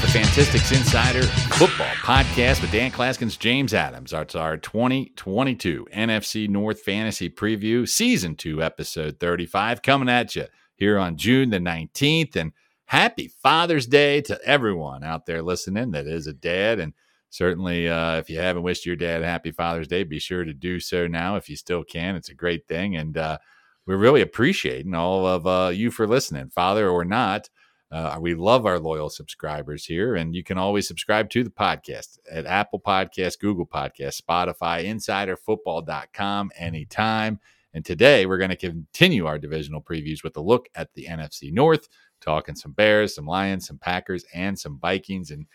The Fantistics Insider Football Podcast with Dan Clasgens, James Adams. It's our 2022 NFC North Fantasy Preview, Season 2, Episode 35, coming at you here on June the 19th. And happy Father's Day to everyone out there listening that is a dad. And certainly, uh, if you haven't wished your dad happy Father's Day, be sure to do so now if you still can. It's a great thing. And uh, we're really appreciating all of uh, you for listening, father or not. Uh, we love our loyal subscribers here, and you can always subscribe to the podcast at Apple Podcast, Google Podcast, Spotify, InsiderFootball.com anytime. And today we're going to continue our divisional previews with a look at the NFC North, talking some Bears, some Lions, some Packers, and some Vikings. And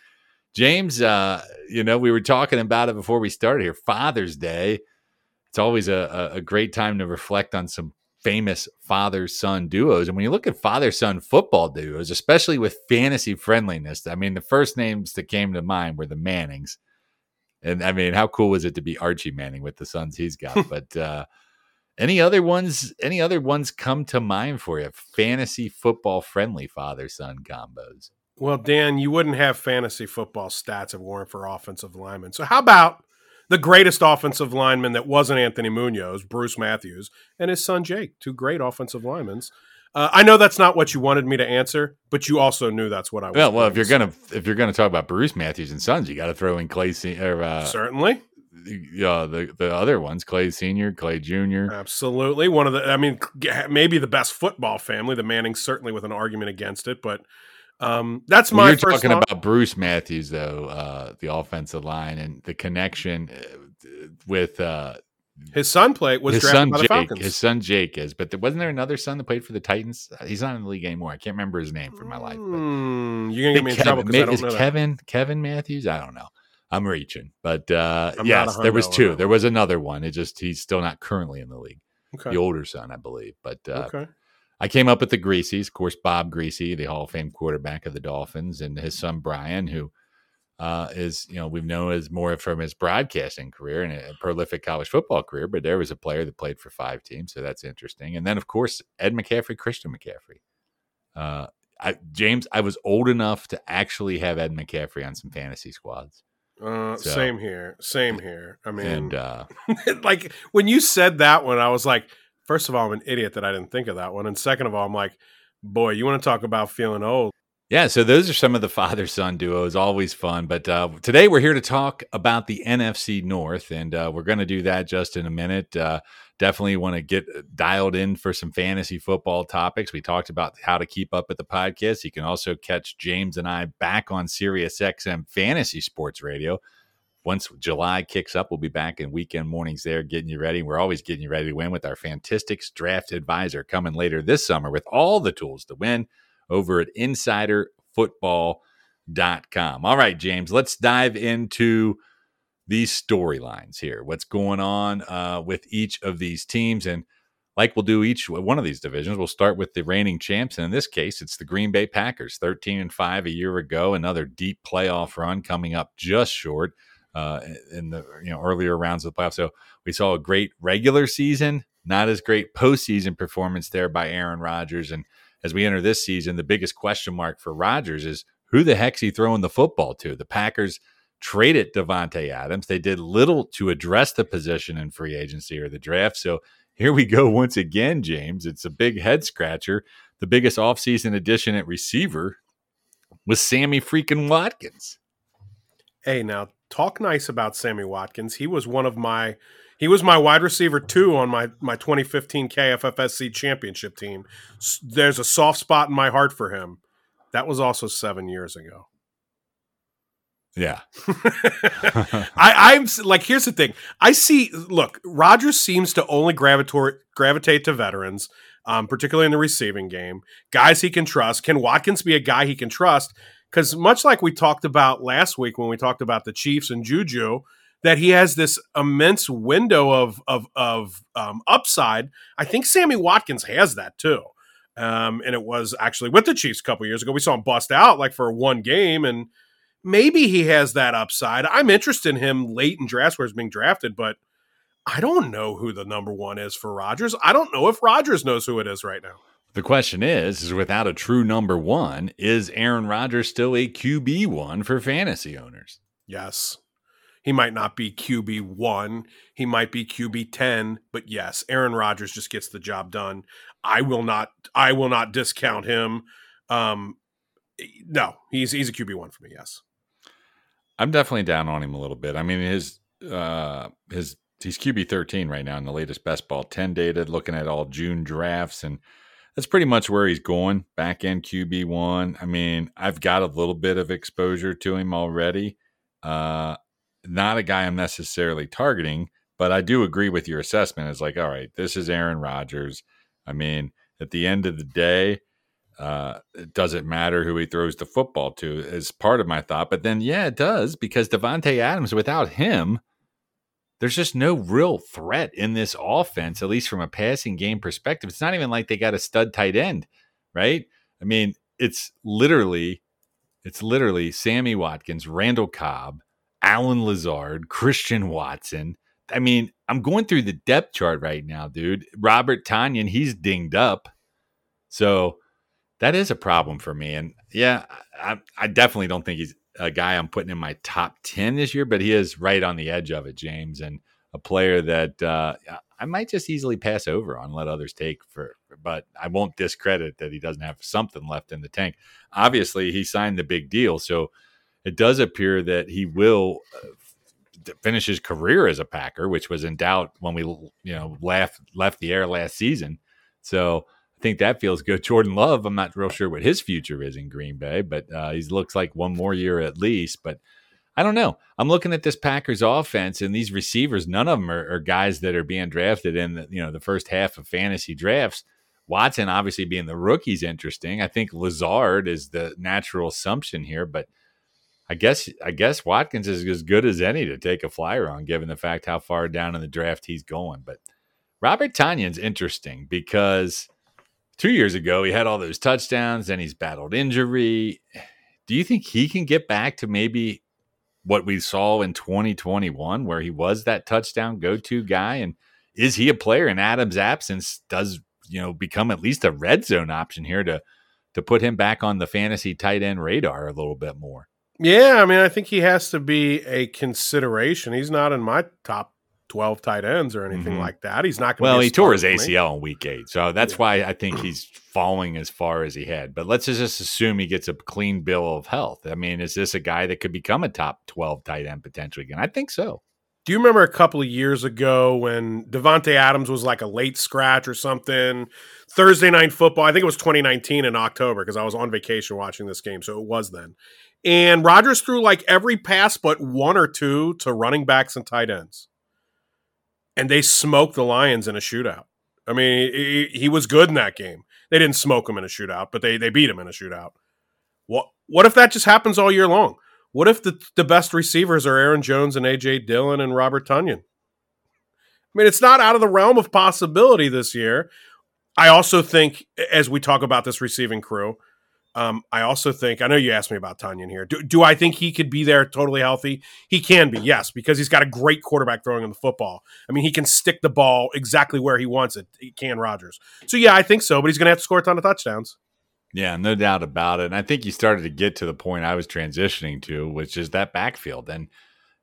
James, uh, you know, we were talking about it before we started here. Father's Day. It's always a, a great time to reflect on some famous father son duos. And when you look at father son football duos, especially with fantasy friendliness, I mean, the first names that came to mind were the Mannings. And I mean, how cool was it to be Archie Manning with the sons he's got? but uh, any other ones, any other ones come to mind for you? Fantasy football friendly father son combos. Well, Dan, you wouldn't have fantasy football stats if it weren't for offensive linemen. So how about the greatest offensive lineman that wasn't Anthony Munoz, Bruce Matthews, and his son Jake, two great offensive linemen. Uh, I know that's not what you wanted me to answer, but you also knew that's what I was. Well, well, if you're gonna if you're gonna talk about Bruce Matthews and Sons, you got to throw in Clay or uh, certainly. Yeah, the the other ones, Clay Senior, Clay Junior. Absolutely, one of the. I mean, maybe the best football family. The Mannings certainly with an argument against it, but um, that's my. You're talking about Bruce Matthews, though, uh, the offensive line and the connection uh, with uh, his son played was his son Jake. His son Jake is, but there, wasn't there another son that played for the Titans? Uh, he's not in the league anymore. I can't remember his name for my life. Mm, you're gonna get me in Kevin, trouble. Is Kevin that. Kevin Matthews? I don't know. I'm reaching, but uh, yes, there was two. There was another one. It just he's still not currently in the league. Okay. The older son, I believe, but uh, okay. I came up with the Griese's, of course, Bob Griese, the Hall of Fame quarterback of the Dolphins, and his son Brian, who uh, is, you know, we've known as more from his broadcasting career and a prolific college football career, but there was a player that played for five teams, so that's interesting. And then, of course, Ed McCaffrey, Christian McCaffrey. Uh, I, James, I was old enough to actually have Ed McCaffrey on some fantasy squads. Uh, so, same here. Same here. I mean, and uh, like when you said that one, I was like, first of all, I'm an idiot that I didn't think of that one. And second of all, I'm like, boy, you want to talk about feeling old. Yeah, so those are some of the father son duos, always fun. But uh, today we're here to talk about the NFC North, and uh, we're going to do that just in a minute. Uh, definitely want to get uh, dialed in for some fantasy football topics. We talked about how to keep up at the podcast. You can also catch James and I back on Sirius XM Fantasy Sports Radio once July kicks up, we'll be back in weekend mornings there getting you ready. We're always getting you ready to win with our Fantistics Draft Advisor coming later this summer with all the tools to win over at insiderfootball.com. All right, James, let's dive into these storylines here. What's going on uh, with each of these teams? And like we'll do each one of these divisions, we'll start with the reigning champs. And in this case, it's the Green Bay Packers, 13 and 5 a year ago, another deep playoff run coming up just short uh, in the you know earlier rounds of the playoffs. So we saw a great regular season, not as great postseason performance there by Aaron Rodgers. And as we enter this season, the biggest question mark for Rodgers is who the heck's he throwing the football to? The Packers traded Davante Adams. They did little to address the position in free agency or the draft. So here we go once again, James. It's a big head scratcher. The biggest offseason addition at receiver was Sammy freaking Watkins. Hey, now talk nice about Sammy Watkins. He was one of my he was my wide receiver two on my my 2015 KFFSC championship team. There's a soft spot in my heart for him. That was also seven years ago. Yeah. I, I'm like, here's the thing. I see, look, Rodgers seems to only gravitate gravitate to veterans, um, particularly in the receiving game. Guys he can trust. Can Watkins be a guy he can trust? Because much like we talked about last week when we talked about the Chiefs and Juju, that he has this immense window of of of um, upside. I think Sammy Watkins has that too. Um, and it was actually with the Chiefs a couple years ago. We saw him bust out like for one game, and maybe he has that upside. I'm interested in him late in drafts where he's being drafted, but I don't know who the number one is for Rodgers. I don't know if Rodgers knows who it is right now. The question is, is without a true number one, is Aaron Rodgers still a QB one for fantasy owners? Yes. He might not be QB one. He might be QB ten, but yes, Aaron Rodgers just gets the job done. I will not. I will not discount him. Um, no, he's he's a QB one for me. Yes, I'm definitely down on him a little bit. I mean, his uh his he's QB 13 right now in the latest best ball 10 data. Looking at all June drafts and that's pretty much where he's going. Back end QB one. I mean, I've got a little bit of exposure to him already. Uh, not a guy I'm necessarily targeting, but I do agree with your assessment. It's like, all right, this is Aaron Rodgers. I mean, at the end of the day, uh, it doesn't matter who he throws the football to, is part of my thought. But then, yeah, it does because Davante Adams, without him, there's just no real threat in this offense, at least from a passing game perspective. It's not even like they got a stud tight end, right? I mean, it's literally, it's literally Sammy Watkins, Randall Cobb, Allen Lazard, Christian Watson. I mean, I'm going through the depth chart right now, dude. Robert Tonyan, he's dinged up. So that is a problem for me. And yeah, I, I definitely don't think he's a guy I'm putting in my top 10 this year, but he is right on the edge of it, James, and a player that uh, I might just easily pass over on, let others take for, but I won't discredit that he doesn't have something left in the tank. Obviously, he signed the big deal. So it does appear that he will uh, finish his career as a Packer, which was in doubt when we, you know, left, left the air last season. So, I think that feels good. Jordan Love, I'm not real sure what his future is in Green Bay, but uh, he looks like one more year at least. But I don't know. I'm looking at this Packers offense and these receivers. None of them are, are guys that are being drafted in the you know the first half of fantasy drafts. Watson obviously being the rookie's interesting. I think Lazard is the natural assumption here, but I guess I guess Watkins is as good as any to take a flyer on, given the fact how far down in the draft he's going. But Robert Tonyan's interesting because two years ago, he had all those touchdowns, and he's battled injury. Do you think he can get back to maybe what we saw in 2021, where he was that touchdown go to guy? And is he a player in Adams' absence? Does you know become at least a red zone option here to to put him back on the fantasy tight end radar a little bit more? Yeah, I mean, I think he has to be a consideration. He's not in my top 12 tight ends or anything mm-hmm. like that. He's not going to. Well, he tore his ACL in week eight. So that's yeah. why I think he's falling as far as he had. But let's just assume he gets a clean bill of health. I mean, is this a guy that could become a top 12 tight end potentially again? I think so. Do you remember a couple of years ago when Davante Adams was like a late scratch or something? Thursday night football. I think it was 2019 in October because I was on vacation watching this game, so it was then. And Rodgers threw like every pass but one or two to running backs and tight ends and they smoked the Lions in a shootout. I mean, he, he, was good in that game. They didn't smoke him in a shootout, but they they beat him in a shootout. What what if that just happens all year long? What if the the best receivers are Aaron Jones and AJ Dillon and Robert Tonyan? I mean, it's not out of the realm of possibility this year. I also think, as we talk about this receiving crew, um, I also think I know you asked me about Tonyan here. Do, do I think he could be there totally healthy? He can be, yes, because he's got a great quarterback throwing him the football. I mean, he can stick the ball exactly where he wants it. He can Rodgers. So yeah, I think so, but he's going to have to score a ton of touchdowns. Yeah, no doubt about it. And I think you started to get to the point I was transitioning to, which is that backfield. And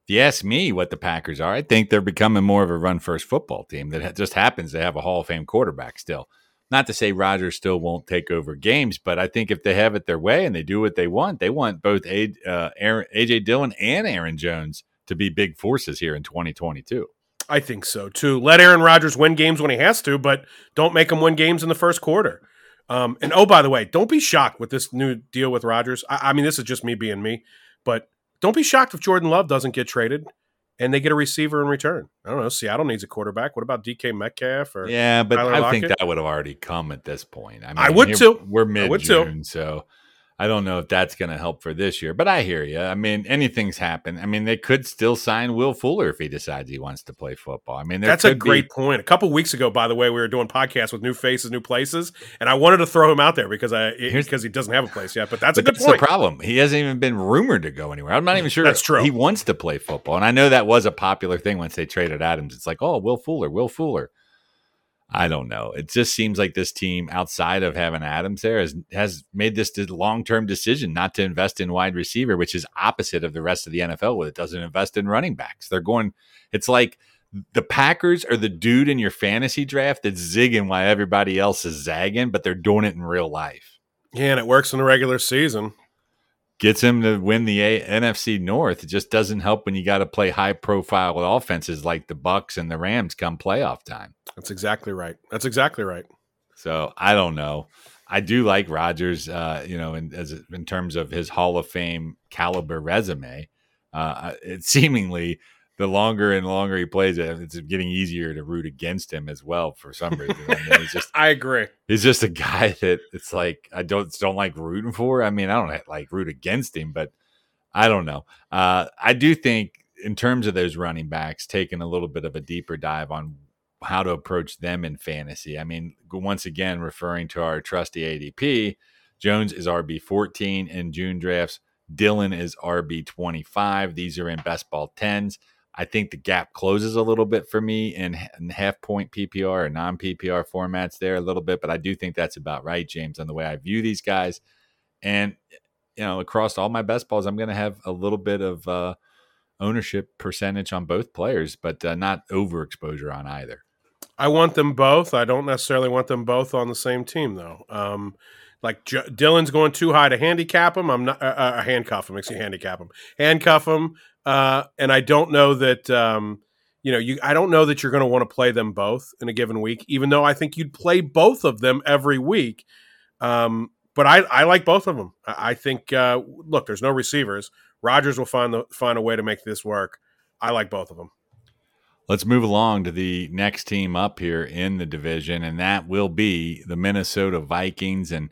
if you ask me what the Packers are, I think they're becoming more of a run first football team that just happens to have a Hall of Fame quarterback still. Not to say Rodgers still won't take over games, but I think if they have it their way and they do what they want, they want both A, uh, Aaron, AJ Dillon and Aaron Jones to be big forces here in 2022. I think so too. Let Aaron Rodgers win games when he has to, but don't make him win games in the first quarter. Um, and oh, by the way, don't be shocked with this new deal with Rodgers. I, I mean, this is just me being me, but don't be shocked if Jordan Love doesn't get traded and they get a receiver in return. I don't know. Seattle needs a quarterback. What about DK Metcalf or yeah? But Tyler I Lockett? think that would have already come at this point. I, mean, I would too. We're mid June, so I don't know if that's going to help for this year, but I hear you. I mean, anything's happened. I mean, they could still sign Will Fuller if he decides he wants to play football. I mean, that's a great be... point. A couple weeks ago, by the way, we were doing podcasts with new faces, new places, and I wanted to throw him out there because I because he doesn't have a place yet. But that's but a good that's point. the problem. He hasn't even been rumored to go anywhere. I'm not even sure that's true. He wants to play football, and I know that was a popular thing once they traded Adams. It's like, oh, Will Fuller, Will Fuller. I don't know. It just seems like this team, outside of having Adams there, has has made this long term decision not to invest in wide receiver, which is opposite of the rest of the NFL, where it doesn't invest in running backs. They're going. It's like the Packers are the dude in your fantasy draft that's zigging while everybody else is zagging, but they're doing it in real life. Yeah, and it works in the regular season. Gets him to win the a- NFC North. It just doesn't help when you got to play high profile offenses like the Bucs and the Rams come playoff time. That's exactly right. That's exactly right. So I don't know. I do like Rodgers, uh, you know, in, as in terms of his Hall of Fame caliber resume. Uh, it seemingly the longer and longer he plays it, it's getting easier to root against him as well for some reason. I mean, he's just I agree. He's just a guy that it's like I don't don't like rooting for. I mean, I don't like root against him, but I don't know. Uh, I do think in terms of those running backs, taking a little bit of a deeper dive on how to approach them in fantasy. I mean, once again, referring to our trusty ADP, Jones is RB 14 in June drafts. Dillon is RB 25. These are in best ball 10s. I think the gap closes a little bit for me in, in half point PPR or non PPR formats there a little bit, but I do think that's about right, James, on the way I view these guys. And, you know, across all my best balls, I'm going to have a little bit of uh, ownership percentage on both players, but uh, not overexposure on either. I want them both. I don't necessarily want them both on the same team, though. Um, like J- Dillon's going too high to handicap him. I'm not uh, uh, handcuff him. Excuse handicap him. Handcuff him. Uh, and I don't know that um, you know you. I don't know that you're going to want to play them both in a given week. Even though I think you'd play both of them every week. Um, but I, I like both of them. I, think. Uh, look, there's no receivers. Rodgers will find the find a way to make this work. I like both of them. Let's move along to the next team up here in the division, and that will be the Minnesota Vikings. And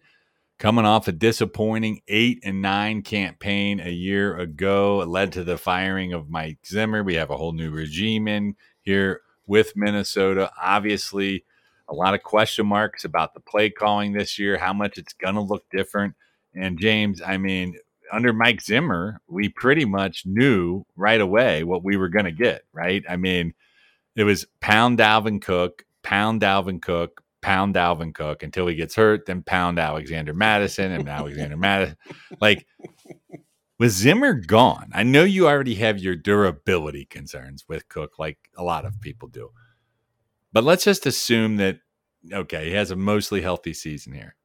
coming off a disappointing eight and nine campaign a year ago, it led to the firing of Mike Zimmer. We have a whole new regime in here with Minnesota. Obviously, a lot of question marks about the play calling this year, how much it's going to look different. And James, I mean, under Mike Zimmer, we pretty much knew right away what we were going to get, right? I mean, it was pound Dalvin Cook, pound Dalvin Cook, pound Dalvin Cook until he gets hurt, then pound Alexander Mattison and Alexander Mattison. Like, with Zimmer gone, I know you already have your durability concerns with Cook, like a lot of people do. But let's just assume that, okay, he has a mostly healthy season here.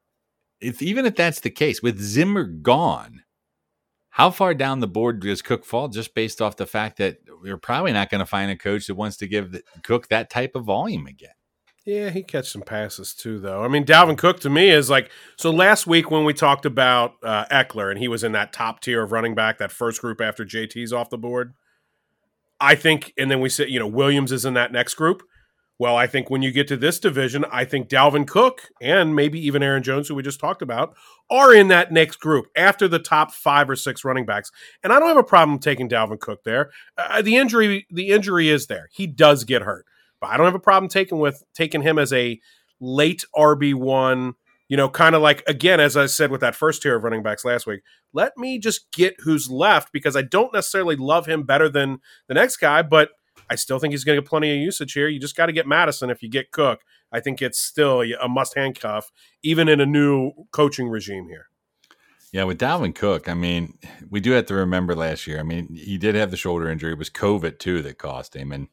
If even if that's the case, with Zimmer gone, how far down the board does Cook fall just based off the fact that we're probably not going to find a coach that wants to give the, Cook that type of volume again? Yeah, he catch some passes too, though. I mean, Dalvin Cook to me is like so. Last week when we talked about uh, Ekeler and he was in that top tier of running back, that first group after JT's off the board, I think, and then we said, you know, Williams is in that next group. Well, I think when you get to this division, I think Dalvin Cook and maybe even Aaron Jones, who we just talked about, are in that next group after the top five or six running backs. And I don't have a problem taking Dalvin Cook there. Uh, the injury, the injury is there. He does get hurt, but I don't have a problem taking with taking him as a late RB one. You know, kind of like again, as I said with that first tier of running backs last week. Let me just get who's left because I don't necessarily love him better than the next guy, but I still think he's going to get plenty of usage here. You just got to get Mattison if you get Cook. I think it's still a must handcuff, even in a new coaching regime here. Yeah, with Dalvin Cook, I mean, we do have to remember last year. I mean, he did have the shoulder injury. It was COVID too that cost him, and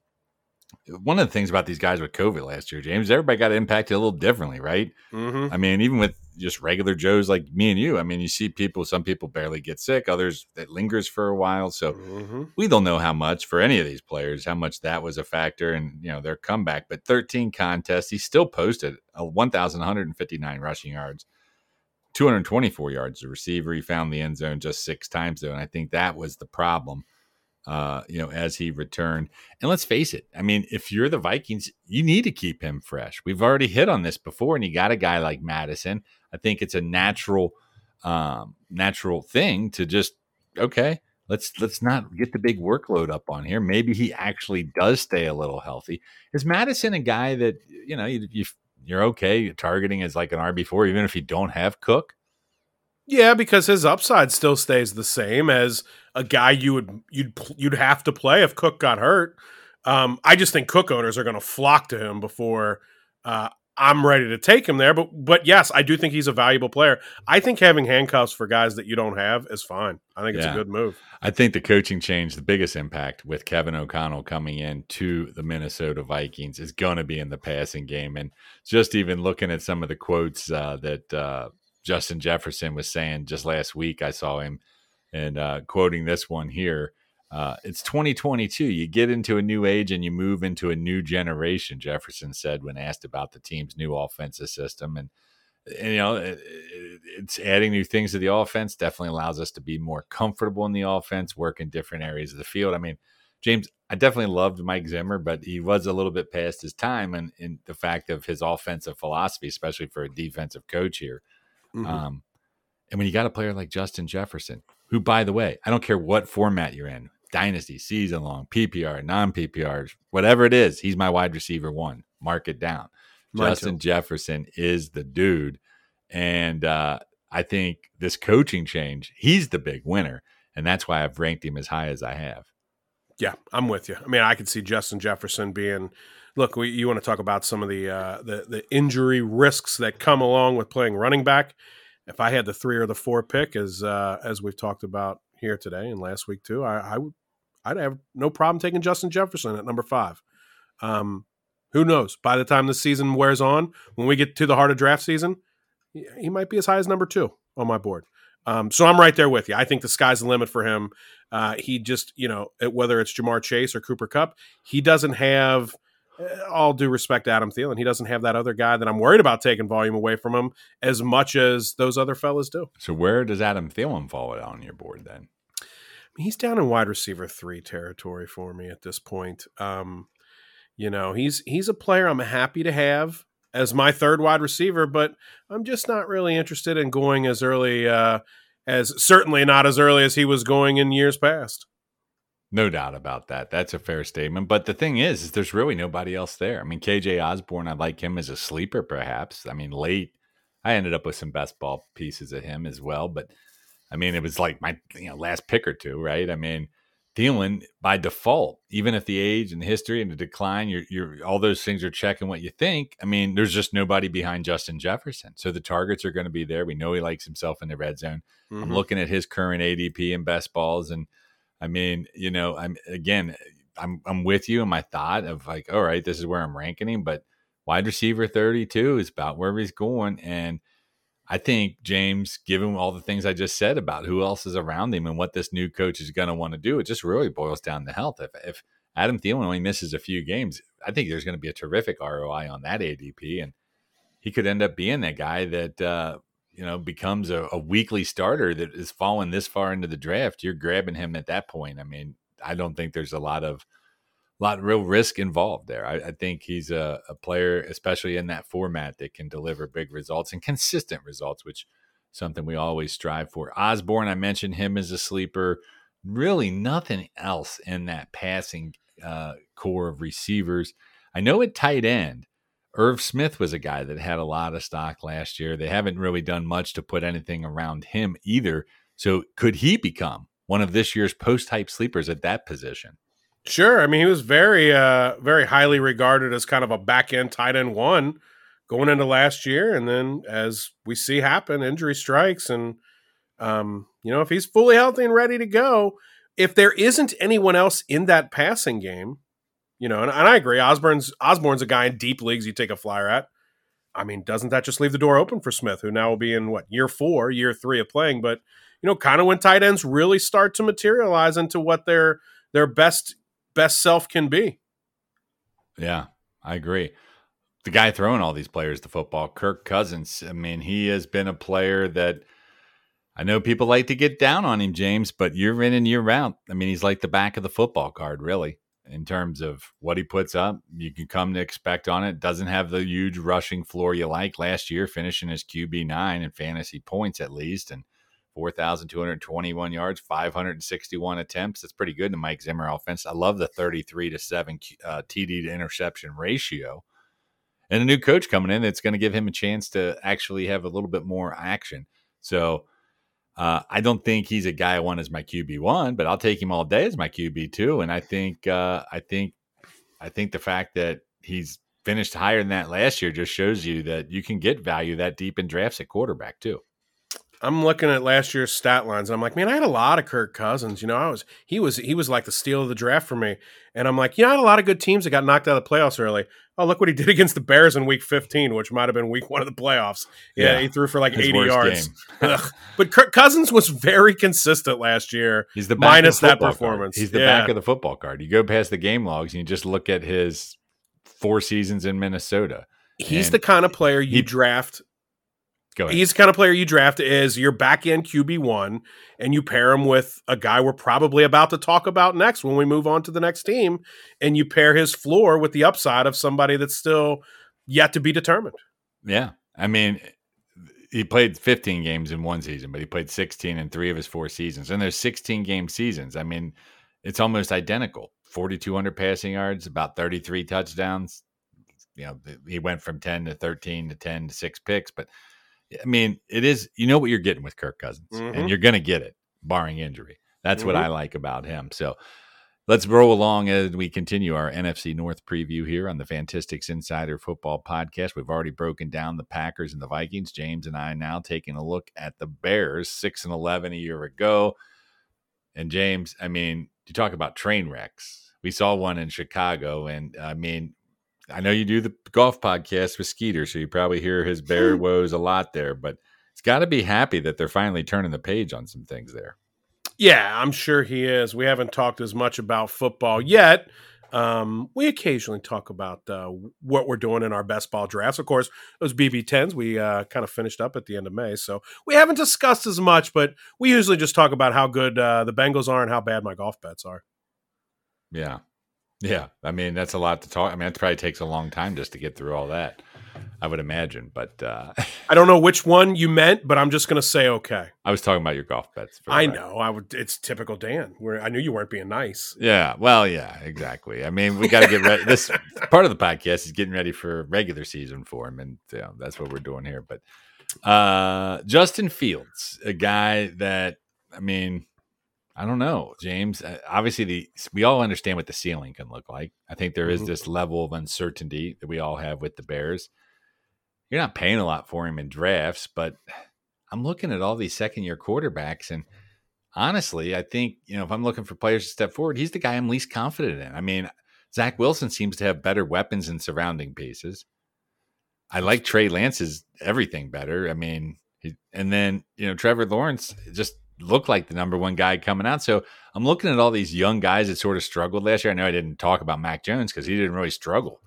one of the things about these guys with COVID last year, James, everybody got impacted a little differently, right? Mm-hmm. I mean, even with just regular Joes like me and you, I mean, you see people, some people barely get sick, others that lingers for a while. So mm-hmm. we don't know how much for any of these players, how much that was a factor in, you know, their comeback. But 13 contests, he still posted a 1,159 rushing yards, 224 yards a receiver. He found the end zone just six times, though. And I think that was the problem uh, you know, as he returned. And let's face it, I mean, if you're the Vikings, you need to keep him fresh. We've already hit on this before, and you got a guy like Mattison. I think it's a natural, um, natural thing to just okay. Let's let's not get the big workload up on here. Maybe he actually does stay a little healthy. Is Mattison a guy that you know you, you you're okay targeting as like an RB four, even if you don't have Cook? Yeah, because his upside still stays the same as a guy you would you'd you'd have to play if Cook got hurt. Um, I just think Cook owners are going to flock to him before uh, I'm ready to take him there. But but yes, I do think he's a valuable player. I think having handcuffs for guys that you don't have is fine. I think it's yeah. a good move. I think the coaching change, the biggest impact with Kevin O'Connell coming in to the Minnesota Vikings is going to be in the passing game. And just even looking at some of the quotes uh, that uh, Justin Jefferson was saying just last week, I saw him and uh, quoting this one here. Uh, it's 2022. You get into a new age and you move into a new generation, Jefferson said when asked about the team's new offensive system. And, and you know, it, it's adding new things to the offense, definitely allows us to be more comfortable in the offense, work in different areas of the field. I mean, James, I definitely loved Mike Zimmer, but he was a little bit past his time and in, in, the fact of his offensive philosophy, especially for a defensive coach here. Mm-hmm. Um, and when you got a player like Justin Jefferson, who, by the way, I don't care what format you're in, dynasty, season long, PPR, non PPR, whatever it is, he's my wide receiver one. Mark it down. Mine Justin too. Jefferson is the dude. And uh, I think this coaching change, he's the big winner. And that's why I've ranked him as high as I have. Yeah, I'm with you. I mean, I could see Justin Jefferson being. Look, we, you want to talk about some of the, uh, the the injury risks that come along with playing running back. If I had the three or the four pick, as uh, as we've talked about here today and last week too, I, I would I'd have no problem taking Justin Jefferson at number five. Um, who knows? By the time the season wears on, when we get to the heart of draft season, he might be as high as number two on my board. Um, so I'm right there with you. I think the sky's the limit for him. Uh, he just, you know, whether it's Ja'Marr Chase or Cooper Kupp, he doesn't have. All due respect to Adam Thielen, he doesn't have that other guy that I'm worried about taking volume away from him as much as those other fellas do. So where does Adam Thielen fall on your board then? He's down in wide receiver three territory for me at this point. Um, you know, he's he's a player I'm happy to have as my third wide receiver, but I'm just not really interested in going as early uh, as certainly not as early as he was going in years past. No doubt about that. That's a fair statement. But the thing is, is there's really nobody else there. I mean, KJ Osborne, I like him as a sleeper, perhaps. I mean, late, I ended up with some best ball pieces of him as well. But I mean, it was like my you know last pick or two, right? I mean, Thielen by default, even if the age and the history and the decline, you're, you're all those things are checking what you think. I mean, there's just nobody behind Justin Jefferson, so the targets are going to be there. We know he likes himself in the red zone. Mm-hmm. I'm looking at his current ADP and best balls, and I mean, you know, I'm again, I'm I'm with you in my thought of like, all right, this is where I'm ranking him, but wide receiver 32 is about where he's going, and I think James, given all the things I just said about who else is around him and what this new coach is going to want to do, it just really boils down to health. If, if Adam Thielen only misses a few games, I think there's going to be a terrific ROI on that ADP, and he could end up being that guy that uh, you know becomes a, a weekly starter that is falling this far into the draft. You're grabbing him at that point. I mean, I don't think there's a lot of lot of real risk involved there. I, I think he's a, a, player, especially in that format, that can deliver big results and consistent results, which something we always strive for. Osborne, I mentioned him as a sleeper. Really, nothing else in that passing uh, core of receivers. I know at tight end, Irv Smith was a guy that had a lot of stock last year. They haven't really done much to put anything around him either. So, could he become one of this year's post type sleepers at that position? Sure. I mean, he was very, uh, very highly regarded as kind of a back end tight end one going into last year. And then, as we see happen, injury strikes. And, um, you know, if he's fully healthy and ready to go, if there isn't anyone else in that passing game, you know, and, and I agree, Osborne's Osborne's a guy in deep leagues you take a flyer at. I mean, doesn't that just leave the door open for Smith, who now will be in what year four, year three of playing? But you know, kind of when tight ends really start to materialize into what their their best best self can be. Yeah, I agree. The guy throwing all these players to football, Kirk Cousins. I mean, he has been a player that I know people like to get down on him, James, but year in and year out, I mean, he's like the back of the football card, really, in terms of what he puts up. You can come to expect on it. Doesn't have the huge rushing floor you like last year, finishing as QB nine in fantasy points at least, and 4,221 yards, 561 attempts. That's pretty good in Mike Zimmer offense. I love the 33 to 7 uh, TD to interception ratio. And a new coach coming in that's going to give him a chance to actually have a little bit more action. So uh, I don't think he's a guy I want as my QB one, but I'll take him all day as my QB two. And I think uh, I think I think the fact that he's finished higher than that last year just shows you that you can get value that deep in drafts at quarterback too. I'm looking at last year's stat lines and I'm like, man, I had a lot of Kirk Cousins. You know, I was he was he was like the steal of the draft for me. And I'm like, you know, I had a lot of good teams that got knocked out of the playoffs early. Oh, look what he did against the Bears in week 15, which might have been week one of the playoffs. Yeah, yeah. he threw for like His 80 yards. but Kirk Cousins was very consistent last year. He's the minus that performance. Card. He's the yeah. back of the football card. You go past the game logs and you just look at his four seasons in Minnesota. He's the kind of player you he, draft He's the kind of player you draft is your back end QB one, and you pair him with a guy we're probably about to talk about next when we move on to the next team, and you pair his floor with the upside of somebody that's still yet to be determined. Yeah, I mean, he played 15 games in one season, but he played 16 in three of his four seasons, and there's 16 game seasons. I mean, it's almost identical. 4,200 passing yards, about 33 touchdowns. You know, he went from 10 to 13 to 10 to six picks, but I mean, it is you know what you're getting with Kirk Cousins, mm-hmm. and you're going to get it, barring injury. That's mm-hmm. what I like about him. So let's roll along as we continue our NFC North preview here on the Fantistics Insider Football Podcast. We've already broken down the Packers and the Vikings. James and I now taking a look at the Bears, six and eleven a year ago. And James, I mean, you talk about train wrecks. We saw one in Chicago, and I mean, I know you do the golf podcast with Skeeter, so you probably hear his bear woes a lot there, but it's got to be happy that they're finally turning the page on some things there. Yeah, I'm sure he is. We haven't talked as much about football yet. Um, we occasionally talk about uh, what we're doing in our best ball drafts. Of course, those BB10s we uh, kind of finished up at the end of May, so we haven't discussed as much. But we usually just talk about how good uh, the Bengals are and how bad my golf bets are. Yeah, yeah, I mean that's a lot to talk. I mean, it probably takes a long time just to get through all that. I would imagine, but uh, I don't know which one you meant, but I'm just going to say okay. I was talking about your golf bets. I know. I would. It's typical Dan. Where I knew you weren't being nice. Yeah. Well. Yeah. Exactly. I mean, we got to get ready. this part of the podcast is getting ready for regular season for him, and you know, that's what we're doing here. But uh, Justin Fields, a guy that I mean, I don't know, James. Uh, obviously, the we all understand what the ceiling can look like. I think there is mm-hmm. this level of uncertainty that we all have with the Bears. You're not paying a lot for him in drafts, but I'm looking at all these second year quarterbacks, and honestly, I think you know if I'm looking for players to step forward, he's the guy I'm least confident in. I mean, Zach Wilson seems to have better weapons and surrounding pieces. I like Trey Lance's everything better. I mean, he, and then you know Trevor Lawrence just look like the number one guy coming out. So I'm looking at all these young guys that sort of struggled last year. I know I didn't talk about Mac Jones because he didn't really struggle,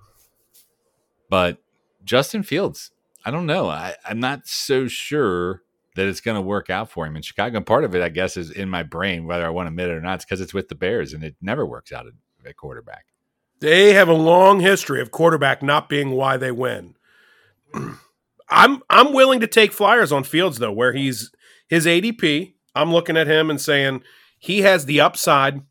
but Justin Fields, I don't know. I, I'm not so sure that it's going to work out for him in Chicago. And part of it, I guess, is in my brain, whether I want to admit it or not. It's because it's with the Bears, and it never works out at, at quarterback. They have a long history of quarterback not being why they win. I'm I'm willing to take flyers on Fields though, where he's his ADP I'm looking at him and saying he has the upside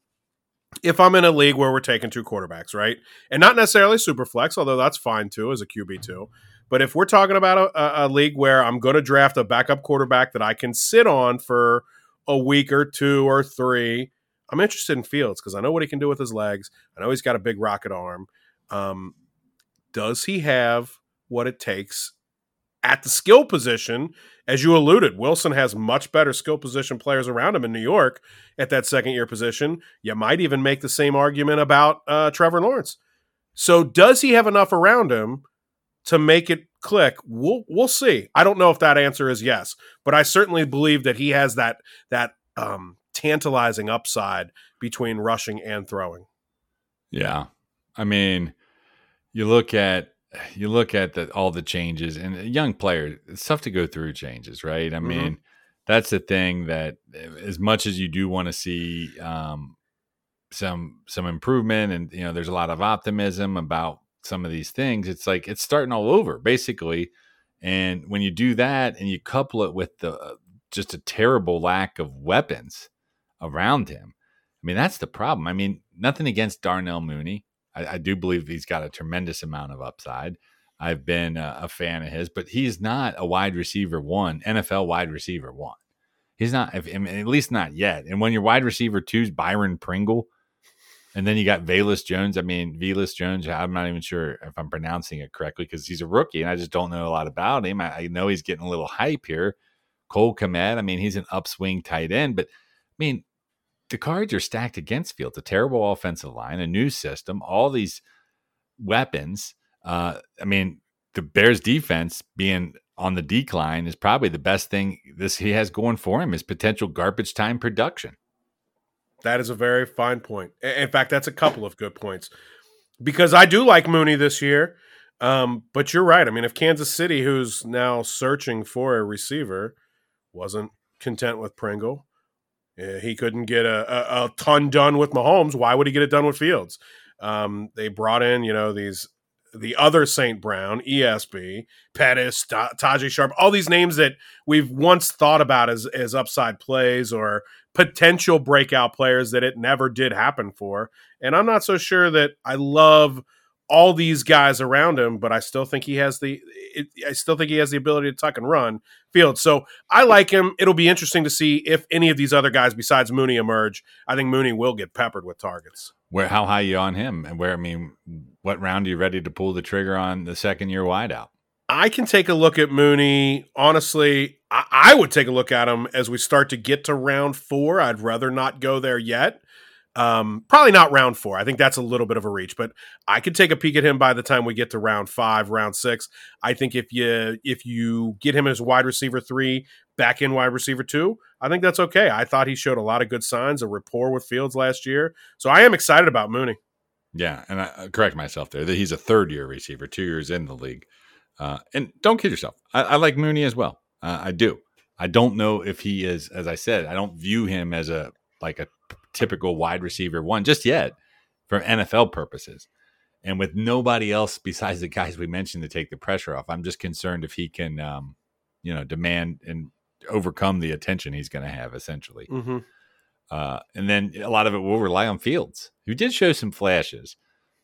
if I'm in a league where we're taking two quarterbacks, right? And not necessarily super flex, although that's fine too as a QB2. But if we're talking about a, a league where I'm going to draft a backup quarterback that I can sit on for a week or two or three, I'm interested in Fields because I know what he can do with his legs. I know he's got a big rocket arm. Um, does he have what it takes at the skill position, as you alluded, Wilson has much better skill position players around him in New York at that second year position. You might even make the same argument about uh, Trevor Lawrence. So, does he have enough around him to make it click? We'll we'll see. I don't know if that answer is yes, but I certainly believe that he has that that um, tantalizing upside between rushing and throwing. Yeah, I mean, you look at you look at the, all the changes and a young player, it's tough to go through changes, right? I mm-hmm. mean, that's the thing that as much as you do want to see um, some some improvement and you know there's a lot of optimism about some of these things it's like it's starting all over basically and when you do that and you couple it with the uh, just a terrible lack of weapons around him i mean that's the problem i mean nothing against darnell mooney I, I, do believe he's got a tremendous amount of upside. I've been a, a, fan of his, but he's not a wide receiver one, NFL wide receiver one. He's not, I mean, at least not yet. And when your wide receiver two is Byron Pringle, And then you got Velus Jones. I mean, Velus Jones. I'm not even sure if I'm pronouncing it correctly because he's a rookie and I just don't know a lot about him. I, I know he's getting a little hype here. Cole Kmet. I mean, he's an upswing tight end, but I mean, the cards are stacked against Fields. A terrible offensive line, a new system, all these weapons. Uh, I mean, the Bears defense being on the decline is probably the best thing this he has going for him is potential garbage time production. That is a very fine point. In fact, that's a couple of good points because I do like Mooney this year. Um, but you're right. I mean, if Kansas City, who's now searching for a receiver, wasn't content with Pringle, he couldn't get a, a, a, ton done with Mahomes. Why would he get it done with Fields? Um, they brought in, you know, these the other St. Brown, ESB, Pettis, Tajae Sharpe, all these names that we've once thought about as, as upside plays or potential breakout players that it never did happen for. And I'm not so sure that I love all these guys around him, but I still think he has the it, I still think he has the ability to tuck and run field. So I like him. It'll be interesting to see if any of these other guys besides Mooney emerge. I think Mooney will get peppered with targets. Where how high are you on him, and where I mean, what round are you ready to pull the trigger on the second year wideout? I can take a look at Mooney. Honestly, I, I, would take a look at him as we start to get to round four. I'd rather not go there yet. Um, probably not round four. I think that's a little bit of a reach, but I could take a peek at him by the time we get to round five, round six. I think if you if you get him as wide receiver three, back in wide receiver two, I think that's okay. I thought he showed a lot of good signs of rapport with Fields last year, so I am excited about Mooney. Yeah, and I correct myself there that he's a third year receiver, two years in the league. Uh, and don't kid yourself. I, I like Mooney as well. Uh, I do. I don't know if he is, as I said, I don't view him as a like a typical wide receiver one just yet for NFL purposes. And with nobody else besides the guys we mentioned to take the pressure off, I'm just concerned if he can, um, you know, demand and overcome the attention he's going to have essentially. Mm-hmm. Uh, and then a lot of it will rely on Fields, who did show some flashes,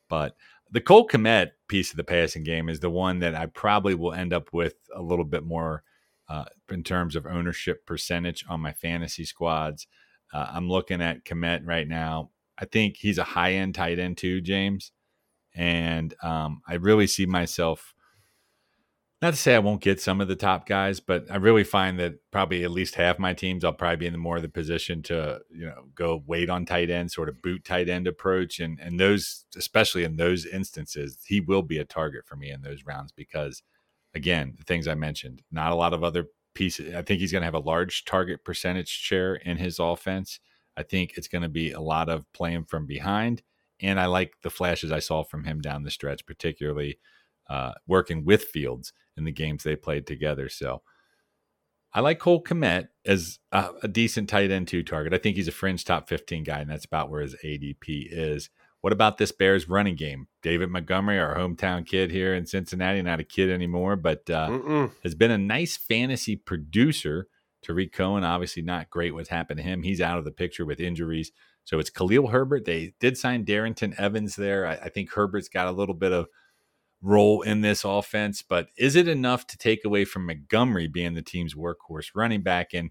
but the Cole Kmet piece of the passing game is the one that I probably will end up with a little bit more uh, in terms of ownership percentage on my fantasy squads. Uh, I'm looking at Kmet right now. I think he's a high end tight end too, James. And um, I really see myself, not to say I won't get some of the top guys, but I really find that probably at least half my teams, I'll probably be in the more of the position to, you know, go wait on tight end, sort of boot tight end approach. And, and those, especially in those instances, he will be a target for me in those rounds because, again, the things I mentioned, not a lot of other I think he's going to have a large target percentage share in his offense. I think it's going to be a lot of playing from behind. And I like the flashes I saw from him down the stretch, particularly uh, working with Fields in the games they played together. So I like Cole Kmet as a, a decent tight end two target. I think he's a fringe top 15 guy, and that's about where his ADP is. What about this Bears running game? David Montgomery, our hometown kid here in Cincinnati, not a kid anymore, but uh, has been a nice fantasy producer. Tarik Cohen, obviously not great what's happened to him. He's out of the picture with injuries. So it's Khalil Herbert. They did sign Darrynton Evans there. I, I think Herbert's got a little bit of role in this offense, but is it enough to take away from Montgomery being the team's workhorse running back? And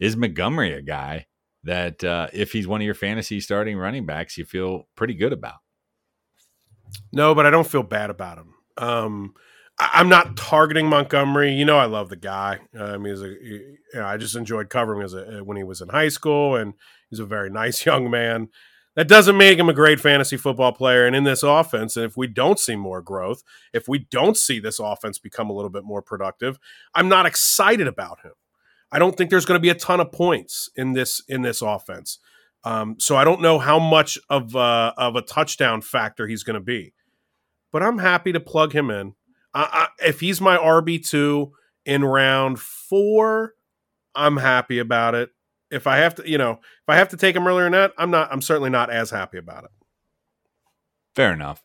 is Montgomery a guy that uh, if he's one of your fantasy starting running backs, you feel pretty good about. No, but I don't feel bad about him. Um, I, am not targeting Montgomery. You know, I love the guy. Um, he's a, he, you know, I just enjoyed covering him as a, when he was in high school, and he's a very nice young man. That doesn't make him a great fantasy football player. And in this offense, if we don't see more growth, if we don't see this offense become a little bit more productive, I'm not excited about him. I don't think there's going to be a ton of points in this in this offense. Um, so I don't know how much of uh, of a touchdown factor he's going to be, but I'm happy to plug him in. I, I, if he's my RB two in round four, I'm happy about it. If I have to, you know, if I have to take him earlier than that, I'm not. I'm certainly not as happy about it. Fair enough.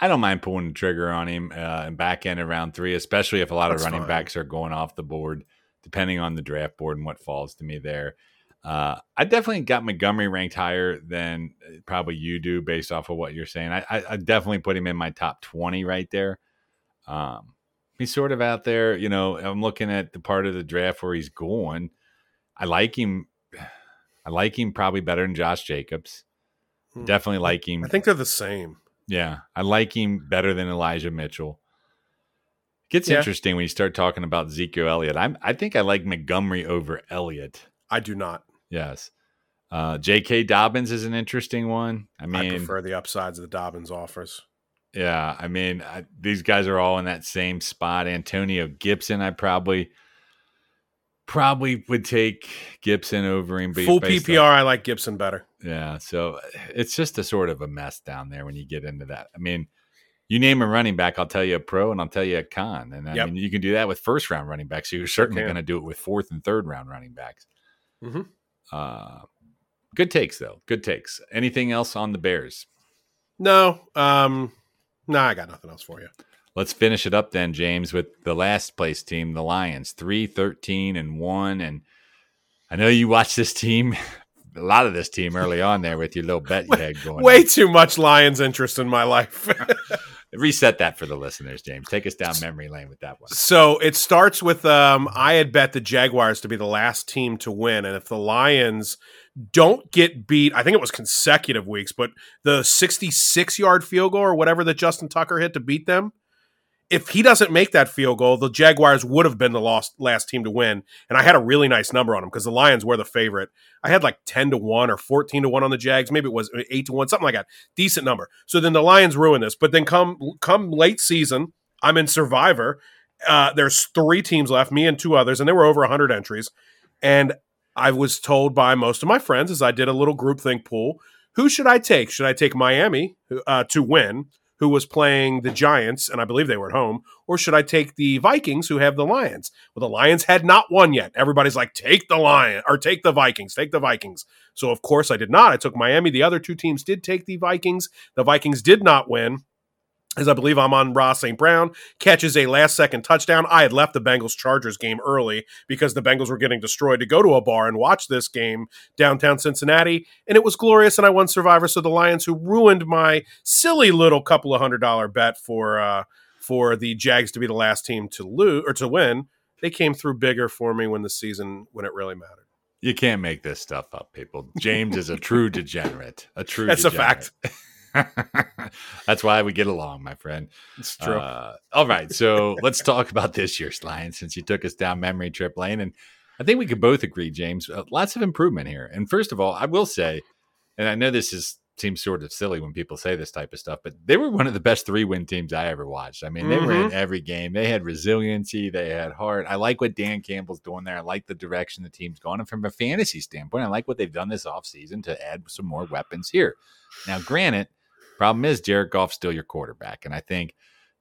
I don't mind pulling the trigger on him uh, and back end in round three, especially if a lot That's of running fine. backs are going off the board depending on the draft board and what falls to me there. Uh, I definitely got Montgomery ranked higher than uh, probably you do based off of what you're saying. I, I, I definitely put him in my top 20 right there. Um, he's sort of out there, you know. I'm looking at the part of the draft where he's going. I like him. I like him probably better than Josh Jacobs. Hmm. Definitely like him. I think they're the same. Yeah, I like him better than Elijah Mitchell. Gets Yeah. interesting when you start talking about Ezekiel Elliott. I'm, I think I like Montgomery over Elliott. I do not. Yes. Uh, J.K. Dobbins is an interesting one. I I mean, prefer the upsides of the Dobbins offers. yeah, I mean, I, these guys are all in that same spot. Antonio Gibson, I probably probably would take Gibson over him. Full PPR, on- I like Gibson better. yeah, so it's just a sort of a mess down there when you get into that. I mean, you name a running back, I'll tell you a pro and I'll tell you a con. And I Yep. mean, you can do that with first round running backs. So you're certainly going to do it with fourth and third round running backs. Mhm. Uh, good takes, though. Good takes. Anything else on the Bears? No, um, no, I got nothing else for you. Let's finish it up then, James, with the last place team, the Lions, 3 13 and 1. And I know you watched this team, a lot of this team early on there with your little bet you had going. Way on. too much Lions interest in my life. Reset that for the listeners, James. Take us down memory lane with that one. so it starts with um, I had bet the Jaguars to be the last team to win, and if the Lions don't get beat, I think it was consecutive weeks, but the 66 yard field goal or whatever that Justin Tucker hit to beat them. If he doesn't make that field goal, the Jaguars would have been the last team to win. And I had a really nice number on them because the Lions were the favorite. I had like 10 to 1 or 14 to 1 on the Jags. Maybe it was 8 to 1, something like that. Decent number. So then the Lions ruin this. But then come come late season, I'm in Survivor. Uh, there's three teams left, me and two others, and there were over 100 entries. And I was told by most of my friends as I did a little group think pool, who should I take? Should I take Miami uh, to win, who was playing the Giants, and I believe they were at home, or should I take the Vikings, who have the Lions? Well, the Lions had not won yet. Everybody's like, take the Lion or take the Vikings, take the Vikings. So of course I did not. I took Miami. The other two teams did take the Vikings. The Vikings did not win. As I believe Amon-Ra St. Brown, catches a last second touchdown. I had left the Bengals Chargers game early because the Bengals were getting destroyed to go to a bar and watch this game downtown Cincinnati. And it was glorious, and I won Survivor. So the Lions, who ruined my silly little couple of hundred dollar bet for uh, for the Jags to be the last team to lose or to win, they came through bigger for me when the season when it really mattered. You can't make this stuff up, people. James is a true degenerate. A true That's a degenerate. That's why we get along, my friend. It's true. Uh, all right, so let's talk about this year's Lions since you took us down memory trip lane, and I think we could both agree, James. Uh, lots of improvement here. And first of all, I will say, and I know this is seems sort of silly when people say this type of stuff, but they were one of the best three win teams I ever watched. I mean, they were in every game. They had resiliency. They had heart. I like what Dan Campbell's doing there. I like the direction the team's going. And from a fantasy standpoint, I like what they've done this offseason to add some more weapons here. Now, granted, problem is Jared Goff's still your quarterback. And I think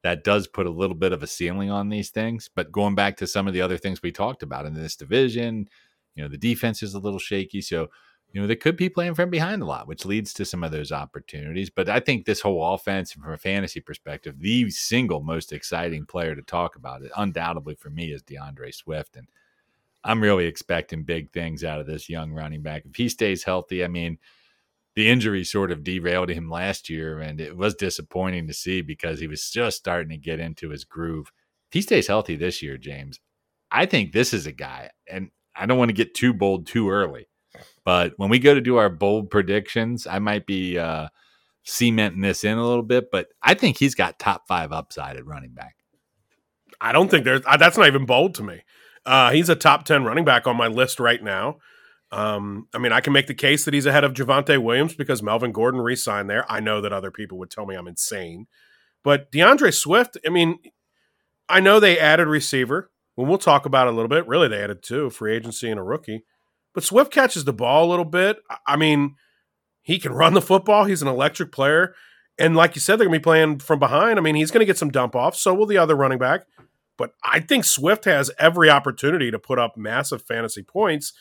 that does put a little bit of a ceiling on these things. But going back to some of the other things we talked about in this division, you know, the defense is a little shaky. So, you know, they could be playing from behind a lot, which leads to some of those opportunities. But I think this whole offense, from a fantasy perspective, the single most exciting player to talk about it, undoubtedly for me, is D'Andre Swift. And I'm really expecting big things out of this young running back. If he stays healthy, I mean, the injury sort of derailed him last year, and it was disappointing to see because he was just starting to get into his groove. If he stays healthy this year, James, I think this is a guy, and I don't want to get too bold too early, but when we go to do our bold predictions, I might be uh, cementing this in a little bit, but I think he's got top five upside at running back. I don't think there's that's not even bold to me. Uh, he's a top ten running back on my list right now. Um, I mean, I can make the case that he's ahead of Javonte Williams because Melvin Gordon re-signed there. I know that other people would tell me I'm insane, but D'Andre Swift. I mean, I know they added receiver. When we'll talk about it a little bit. Really, they added two free agency and a rookie. But Swift catches the ball a little bit. I- I mean, he can run the football. He's an electric player. And like you said, they're going to be playing from behind. I mean, he's going to get some dump off. So will the other running back. But I think Swift has every opportunity to put up massive fantasy points.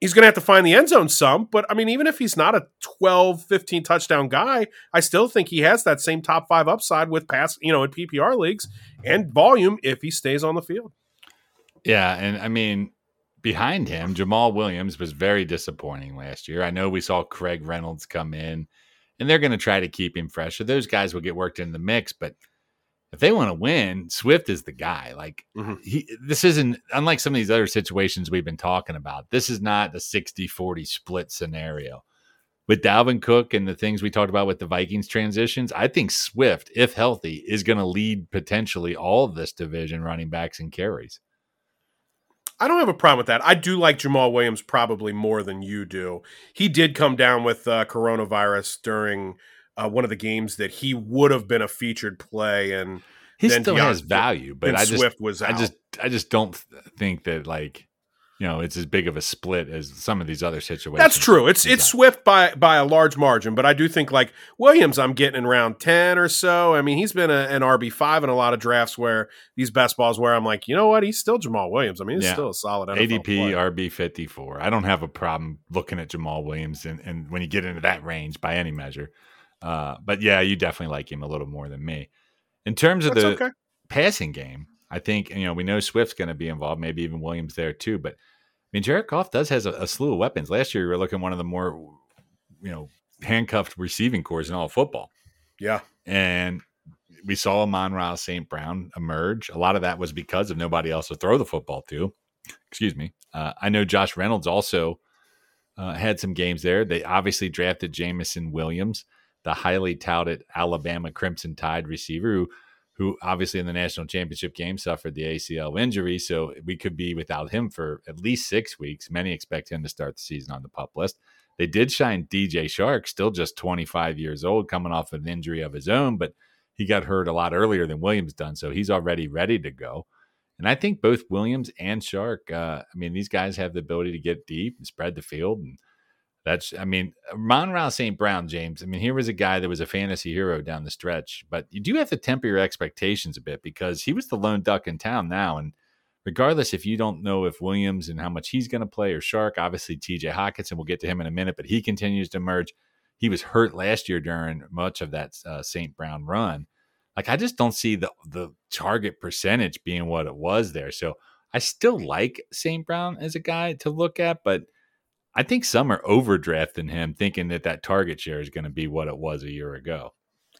He's going to have to find the end zone some. But I mean, even if he's not a 12, 15 touchdown guy, I still think he has that same top five upside with pass, you know, in PPR leagues and volume if he stays on the field. Yeah, and I mean, behind him, Jamaal Williams was very disappointing last year. I know we saw Craig Reynolds come in, and they're going to try to keep him fresh. So those guys will get worked in the mix, but if they want to win, Swift is the guy. Like Mhm. he this isn't unlike some of these other situations we've been talking about. This is not the 60-40 split scenario. with Dalvin Cook and the things we talked about with the Vikings transitions, I think Swift, if healthy, is going to lead potentially all of this division running backs and carries. I don't have a problem with that. I do like Jamaal Williams probably more than you do. He did come down with uh, coronavirus during uh, one of the games that he would have been a featured play, and he still has value. But I just, Swift was out. I just, I just don't think that like you know it's as big of a split as some of these other situations. That's true. It's it's Swift by by a large margin, but I do think like Williams, I'm getting in round ten or so. I mean, he's been a, an RB five in a lot of drafts where these best balls where I'm like, you know what, he's still Jamaal Williams. I mean, he's yeah. still a solid NFL ADP player. RB fifty four. I don't have a problem looking at Jamaal Williams and, and when you get into that range by any measure. Uh, but yeah, you definitely like him a little more than me. In terms of That's the okay. passing game, I think you know we know Swift's going to be involved, maybe even Williams there too. But I mean, Jared Goff does has a, a slew of weapons. Last year, we were looking one of the more you know handcuffed receiving corps in all football. Yeah, and we saw Amon-Ra St. Brown emerge. A lot of that was because of nobody else to throw the football to. Excuse me. Uh, I know Josh Reynolds also uh, had some games there. They obviously drafted Jameson Williams, the highly touted Alabama Crimson Tide receiver who who obviously in the national championship game suffered the ACL injury. So we could be without him for at least six weeks. Many expect him to start the season on the pup list. They did shine DJ Chark, still just 25 years old, coming off an injury of his own, but he got hurt a lot earlier than Williams done. So he's already ready to go. And I think both Williams and Chark, uh, I mean, these guys have the ability to get deep and spread the field. And that's, I mean, Amon-Ra St. Brown, James. I mean, here was a guy that was a fantasy hero down the stretch, but you do have to temper your expectations a bit because he was the lone duck in town now. And regardless if you don't know if Williams and how much he's going to play or Chark, obviously TJ Hockenson, we'll get to him in a minute, but he continues to emerge. He was hurt last year during much of that uh, St. Brown run. Like, I just don't see the, the target percentage being what it was there. So I still like St. Brown as a guy to look at, but – I think some are overdrafting him, thinking that that target share is going to be what it was a year ago.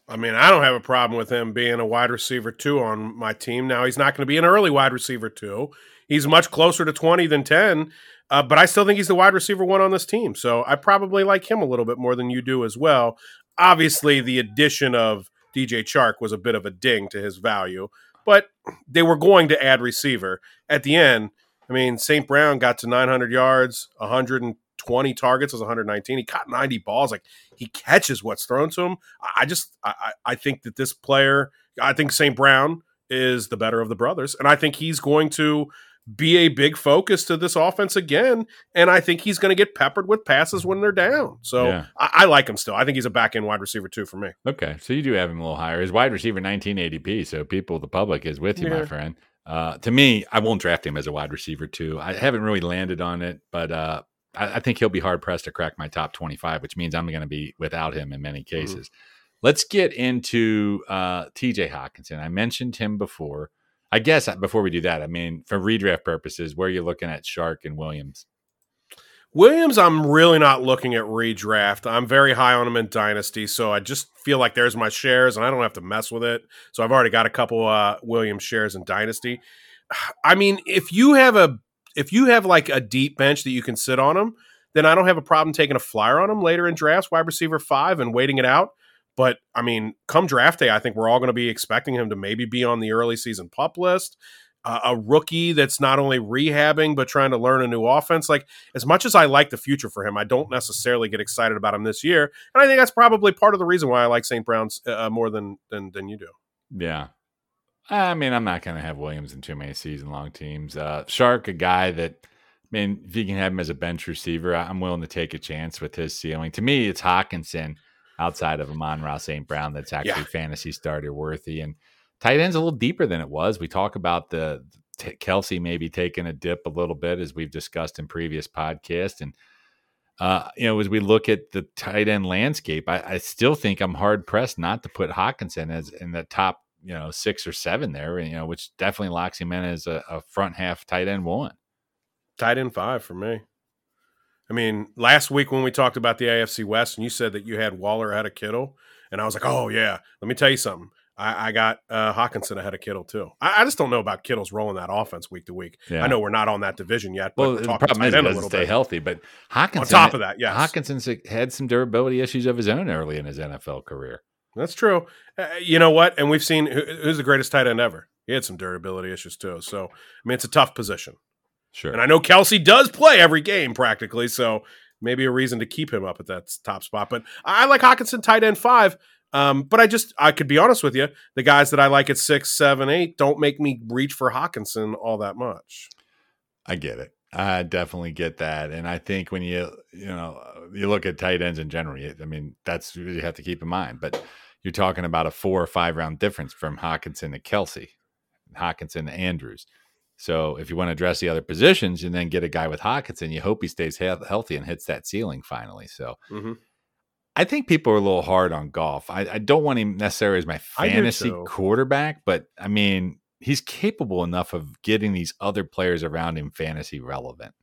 I mean, I don't have a problem with him being a wide receiver two on my team. Now he's not going to be an early wide receiver two. He's much closer to twenty than ten, uh, but I still think he's the wide receiver one on this team. So I probably like him a little bit more than you do as well. Obviously, the addition of DJ Chark was a bit of a ding to his value, but they were going to add receiver at the end. I mean, St. Brown got to 900 yards, 100 20 targets was 119. He caught 90 balls. Like he catches what's thrown to him. I just I, I think that this player, I think St. Brown is the better of the brothers, and I think he's going to be a big focus to this offense again. And I think he's going to get peppered with passes when they're down. So yeah. I, I, like him still. I think he's a back end wide receiver too for me. Okay, so you do have him a little higher. His wide receiver 19 ADP. So people, the public is with you, yeah. my friend. Uh, to me, I won't draft him as a wide receiver too. I haven't really landed on it, but uh, I, I, think he'll be hard pressed to crack my top 25, which means I'm going to be without him in many mm-hmm. cases. Mm-hmm. Let's get into uh, TJ Hockenson. I mentioned him before. I guess uh, before we do that, I mean, for redraft purposes, where are you looking at Chark and Williams? Williams, I'm really not looking at redraft. I'm very high on him in Dynasty, so I just feel like there's my shares and I don't have to mess with it. So I've already got a couple uh, Williams shares in Dynasty. I mean, if you have a if you have like a deep bench that you can sit on them, then I don't have a problem taking a flyer on them later in drafts, wide receiver five, and waiting it out. But I mean, come draft day, I think we're all going to be expecting him to maybe be on the early season pup list. Uh, a rookie that's not only rehabbing but trying to learn a new offense. Like as much as I like the future for him, I don't necessarily get excited about him this year, and I think that's probably part of the reason why I like St. Brown's uh, more than than than you do. Yeah, I mean, I'm not going to have Williams in too many season long teams. Uh, Chark, a guy that, I mean, if you can have him as a bench receiver, I'm willing to take a chance with his ceiling. To me, it's Hockenson outside of Amon-Ra St. Brown that's actually yeah. fantasy starter worthy. And tight end's a little deeper than it was. We talk about the t- Kelce maybe taking a dip a little bit, as we've discussed in previous podcasts. And, uh, you know, as we look at the tight end landscape, I, I still think I'm hard pressed not to put Hockenson as in the top you know six or seven there, you know, which definitely locks him in as a, a front half tight end one. Tight end five for me. I mean, last week when we talked about the AFC West, and you said that you had Waller ahead of Kittle, and I was like, oh yeah. Let me tell you something. I, I got uh, Hockenson ahead of Kittle too. I, I, just don't know about Kittle's rolling that offense week to week. Yeah. I know we're not on that division yet. well, the problem is he doesn't stay bit. healthy. But Hockenson, on top of that, yes, Hockenson had some durability issues of his own early in his NFL career. That's true. Uh, you know what? And we've seen who, who's the greatest tight end ever. He had some durability issues too. So I mean, it's a tough position. Sure. And I know Kelce does play every game practically, so maybe a reason to keep him up at that top spot. But I like Hockenson tight end five. Um, but I just I could be honest with you, the guys that I like at six, seven, eight don't make me reach for Hockenson all that much. I get it. I definitely get that, and I think when you you know you look at tight ends in general, I mean that's what you have to keep in mind. But you're talking about a four or five round difference from Hockenson to Kelce, Hockenson to Andrews. So if you want to address the other positions and then get a guy with Hockenson, you hope he stays he- healthy and hits that ceiling finally. So mm-hmm. I think people are a little hard on Goff. I, I don't want him necessarily as my fantasy quarterback, but I mean, he's capable enough of getting these other players around him fantasy relevant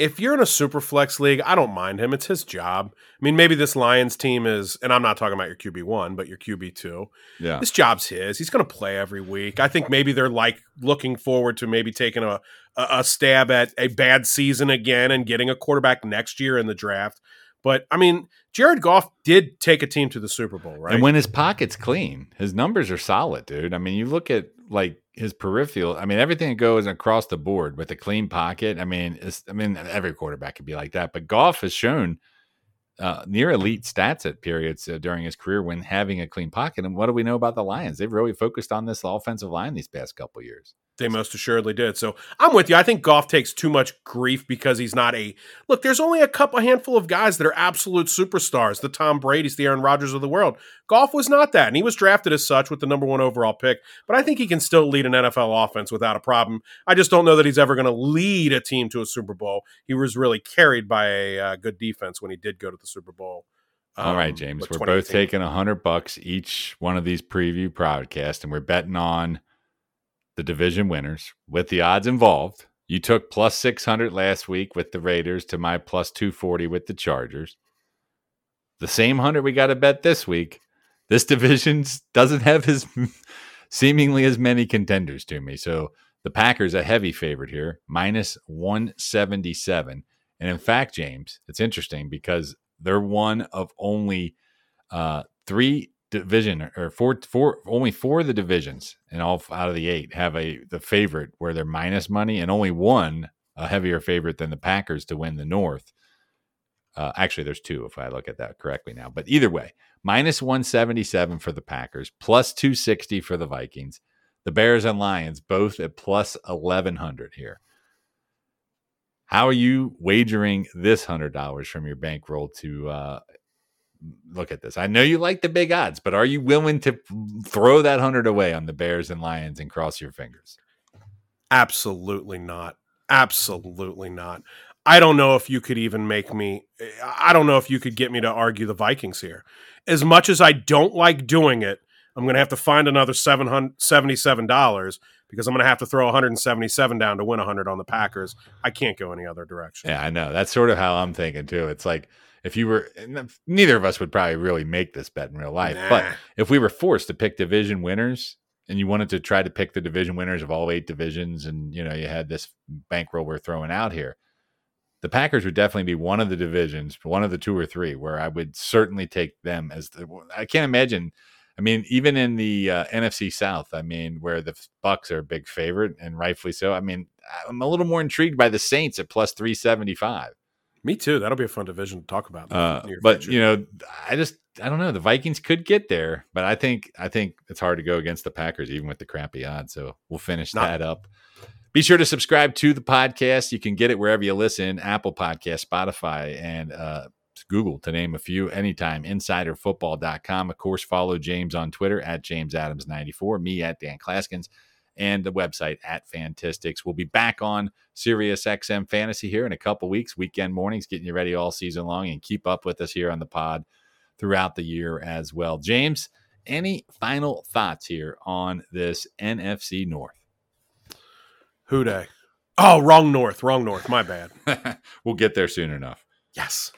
if you're in a super flex league, I don't mind him. It's his job. I mean, maybe this Lions team is, and I'm not talking about your QB one, but your QB two. Yeah, this job's his. He's going to play every week. I think maybe they're like looking forward to maybe taking a, a, a stab at a bad season again and getting a quarterback next year in the draft. But I mean, Jared Goff did take a team to the Super Bowl, right? And when his pocket's clean, his numbers are solid, dude. I mean, you look at like his peripheral. I mean, everything goes across the board with a clean pocket. I mean, I mean, every quarterback could be like that, but Goff has shown uh, near elite stats at periods uh, during his career when having a clean pocket. And what do we know about the Lions? They've really focused on this offensive line these past couple years. They most assuredly did. So I'm with you. I think Goff takes too much grief because he's not a look. There's only a couple, a handful of guys that are absolute superstars. The Tom Brady's, the Aaron Rodgers of the world. Goff was not that, and he was drafted as such with the number one overall pick. But I think he can still lead an NFL offense without a problem. I just don't know that he's ever going to lead a team to a Super Bowl. He was really carried by a uh, good defense when he did go to the Super Bowl. Um, All right, um, James. We're both taking a hundred bucks each one of these preview podcasts, and we're betting on the division winners with the odds involved. You took plus 600 last week with the Raiders to my plus 240 with the Chargers. The same 100 we got to bet this week. This division doesn't have as seemingly as many contenders to me. So the Packers a heavy favorite here, minus 177. And in fact, James, it's interesting because they're one of only uh, three division or four four only four of the divisions and all out of the eight have a the favorite where they're minus money and only one a heavier favorite than the Packers to win the North. Uh, actually, there's two if I look at that correctly now. But either way, minus 177 for the Packers, plus 260 for the Vikings. The Bears and Lions both at plus 1100 here. How are you wagering this hundred dollars from your bankroll to uh, look at this. I know you like the big odds, but are you willing to throw that hundred away on the Bears and Lions and cross your fingers? Absolutely not. Absolutely not. I don't know if you could even make me. I don't know if you could get me to argue the Vikings here. As much as I don't like doing it, I'm going to have to find another $777 because I'm going to have to throw 177 down to win 100 on the Packers. I can't go any other direction. Yeah, I know. That's sort of how I'm thinking too. It's like if you were neither of us would probably really make this bet in real life nah. but if we were forced to pick division winners and you wanted to try to pick the division winners of all eight divisions and you know you had this bankroll we're throwing out here the packers would definitely be one of the divisions one of the two or three where i would certainly take them as the i can't imagine I mean, even in the uh, NFC South, I mean, where the Bucs are a big favorite and rightfully so. I mean, I'm a little more intrigued by the Saints at plus 375. Me too. That'll be a fun division to talk about. Uh, but future. you know, I just I don't know. The Vikings could get there, but I think I think it's hard to go against the Packers even with the crappy odds. So we'll finish Not- that up. Be sure to subscribe to the podcast. You can get it wherever you listen: Apple Podcast, Spotify, and uh, Google, to name a few. Anytime. InsiderFootball.com. Of course, follow James on Twitter at James Adams 94. Me at Dan Clasgens and the website at Fantistics. We'll be back on Sirius XM Fantasy here in a couple weeks, weekend mornings, getting you ready all season long and keep up with us here on the pod throughout the year as well. James, any final thoughts here on this NFC North? Who Dey? Oh, wrong North, wrong North. My bad. we'll get there soon enough. Yes.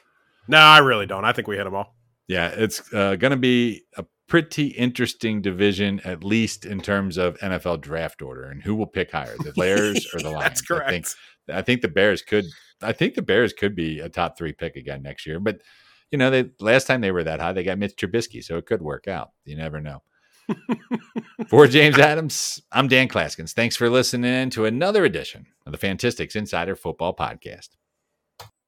No, I really don't. I think we hit them all. Yeah, it's uh, going to be a pretty interesting division, at least in terms of NFL draft order and who will pick higher, the Bears or the Lions. That's correct. I think, I think the Bears could. I think the Bears could be a top three pick again next year. But you know, they last time they were that high, they got Mitch Trubisky, so it could work out. You never know. for James Adams, I'm Dan Clasgens. Thanks for listening to another edition of the Fantistics Insider Football Podcast.